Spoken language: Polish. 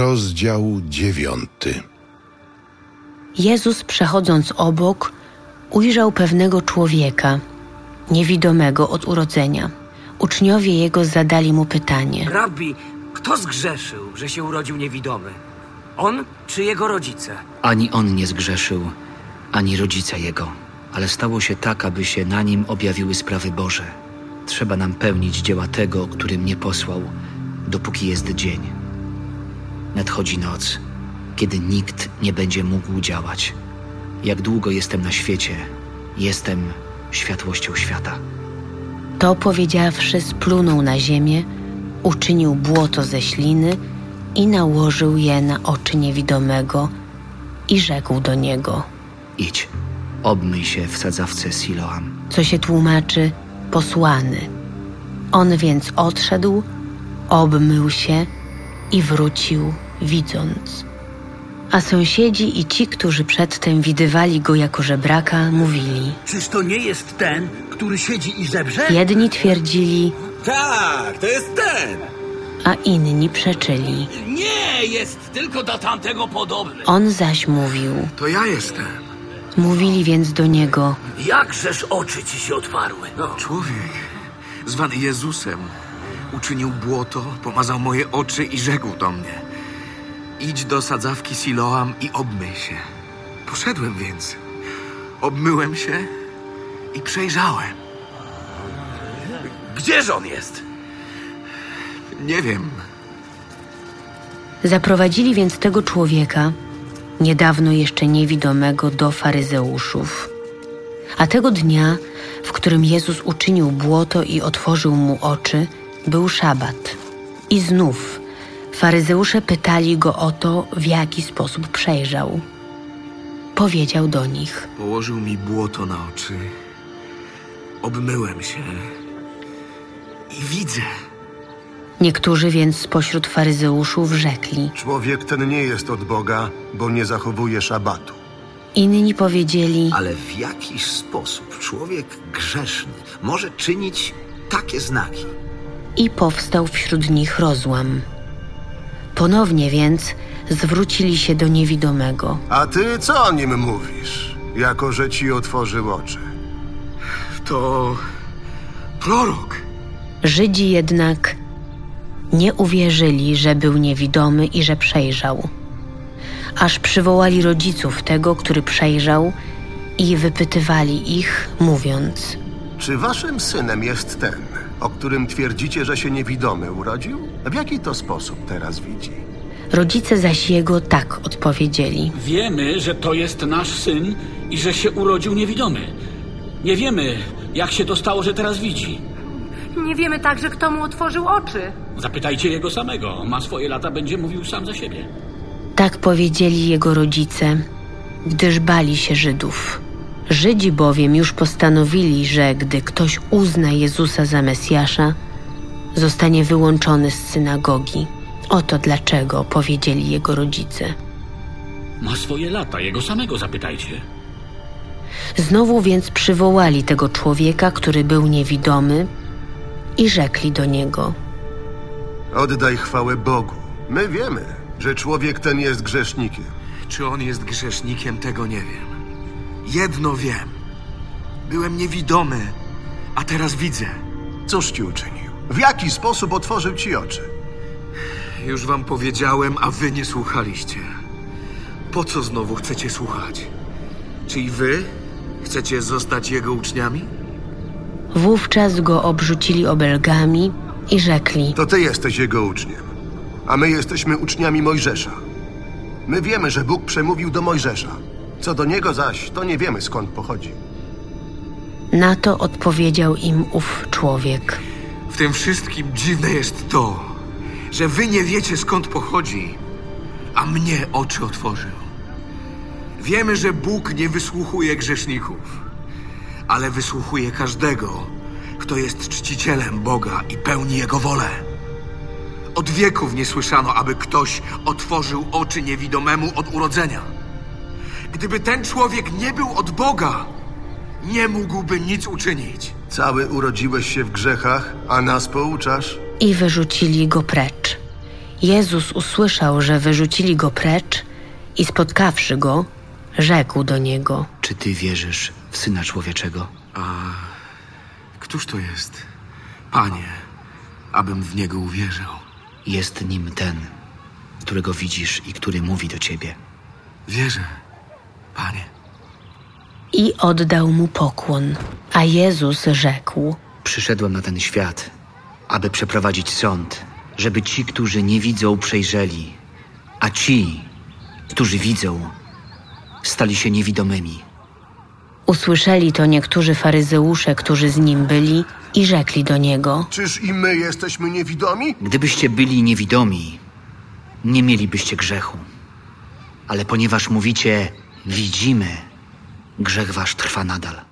Rozdział dziewiąty. Jezus przechodząc obok, ujrzał pewnego człowieka, niewidomego od urodzenia. Uczniowie jego zadali mu pytanie. Rabbi, kto zgrzeszył, że się urodził niewidomy? On czy jego rodzice? Ani on nie zgrzeszył, ani rodzice jego, ale stało się tak, aby się na nim objawiły sprawy Boże. Trzeba nam pełnić dzieła tego, który mnie posłał, dopóki jest dzień. Nadchodzi noc, kiedy nikt nie będzie mógł działać. Jak długo jestem na świecie, jestem światłością świata. To powiedziawszy, splunął na ziemię, uczynił błoto ze śliny i nałożył je na oczy niewidomego i rzekł do niego, Idź, obmyj się w sadzawce Siloam. co się tłumaczy posłany. On więc odszedł, obmył się i wrócił, widząc. A sąsiedzi i ci, którzy przedtem widywali go jako żebraka, mówili. Czyż to nie jest ten, który siedzi i żebrze? Jedni twierdzili, Tak, to jest ten! a inni przeczyli. Nie, jest tylko do tamtego podobny. On zaś mówił. To ja jestem. Mówili więc do niego, Jakżeż oczy ci się otwarły? No. Człowiek, zwany Jezusem, uczynił błoto, pomazał moje oczy i rzekł do mnie: Idź do sadzawki Siloam i obmyj się. Poszedłem więc, obmyłem się i przejrzałem. Gdzież on jest? Nie wiem, Zaprowadzili więc tego człowieka, niedawno jeszcze niewidomego, do faryzeuszów. A tego dnia, w którym Jezus uczynił błoto i otworzył mu oczy, był szabat. I znów faryzeusze pytali go o to, w jaki sposób przejrzał. Powiedział do nich: położył mi błoto na oczy, obmyłem się i widzę. Niektórzy więc spośród faryzeuszów rzekli, Człowiek ten nie jest od Boga, bo nie zachowuje szabatu. inni powiedzieli: Ale w jakiś sposób człowiek grzeszny może czynić takie znaki? I powstał wśród nich rozłam. Ponownie więc zwrócili się do niewidomego. A ty co o nim mówisz, jako że ci otworzył oczy? To prorok. Żydzi jednak nie uwierzyli, że był niewidomy i że przejrzał. Aż przywołali rodziców tego, który przejrzał i wypytywali ich, mówiąc: Czy waszym synem jest ten, o którym twierdzicie, że się niewidomy urodził? W jaki to sposób teraz widzi? Rodzice zaś jego tak odpowiedzieli. Wiemy, że to jest nasz syn i że się urodził niewidomy. Nie wiemy, jak się to stało, że teraz widzi. Nie wiemy także, kto mu otworzył oczy. Zapytajcie jego samego. Ma swoje lata, będzie mówił sam za siebie. Tak powiedzieli jego rodzice, gdyż bali się Żydów. Żydzi bowiem już postanowili, że gdy ktoś uzna Jezusa za Mesjasza, zostanie wyłączony z synagogi. Oto dlaczego powiedzieli jego rodzice. Ma swoje lata, jego samego zapytajcie. Znowu więc przywołali tego człowieka, który był niewidomy, i rzekli do niego: Oddaj chwałę Bogu. My wiemy, że człowiek ten jest grzesznikiem. Czy on jest grzesznikiem, tego nie wiem. Jedno wiem. Byłem niewidomy, a teraz widzę. Cóż ci uczynił? W jaki sposób otworzył ci oczy? Już wam powiedziałem, a wy nie słuchaliście. Po co znowu chcecie słuchać? Czy i wy chcecie zostać jego uczniami? Wówczas go obrzucili obelgami i rzekli: To ty jesteś jego uczniem, a my jesteśmy uczniami Mojżesza. My wiemy, że Bóg przemówił do Mojżesza. Co do niego zaś, to nie wiemy skąd pochodzi. Na to odpowiedział im ów człowiek. W tym wszystkim dziwne jest to, że wy nie wiecie skąd pochodzi, a mnie oczy otworzył. Wiemy, że Bóg nie wysłuchuje grzeszników, ale wysłuchuje każdego, kto jest czcicielem Boga i pełni Jego wolę. Od wieków nie słyszano, aby ktoś otworzył oczy niewidomemu od urodzenia. Gdyby ten człowiek nie był od Boga, nie mógłby nic uczynić. Cały urodziłeś się w grzechach, a nas pouczasz? I wyrzucili go precz. Jezus usłyszał, że wyrzucili go precz i spotkawszy go, rzekł do niego: Czy ty wierzysz w Syna Człowieczego? Któż to jest? Panie, abym w niego uwierzył. Jest nim ten, którego widzisz i który mówi do ciebie. Wierzę, panie. I oddał mu pokłon. A Jezus rzekł: Przyszedłem na ten świat, aby przeprowadzić sąd, żeby ci, którzy nie widzą, przejrzeli, a ci, którzy widzą, stali się niewidomymi. Usłyszeli to niektórzy faryzeusze, którzy z nim byli, i rzekli do niego: Czyż i my jesteśmy niewidomi? Gdybyście byli niewidomi, nie mielibyście grzechu. Ale ponieważ mówicie, widzimy, grzech wasz trwa nadal.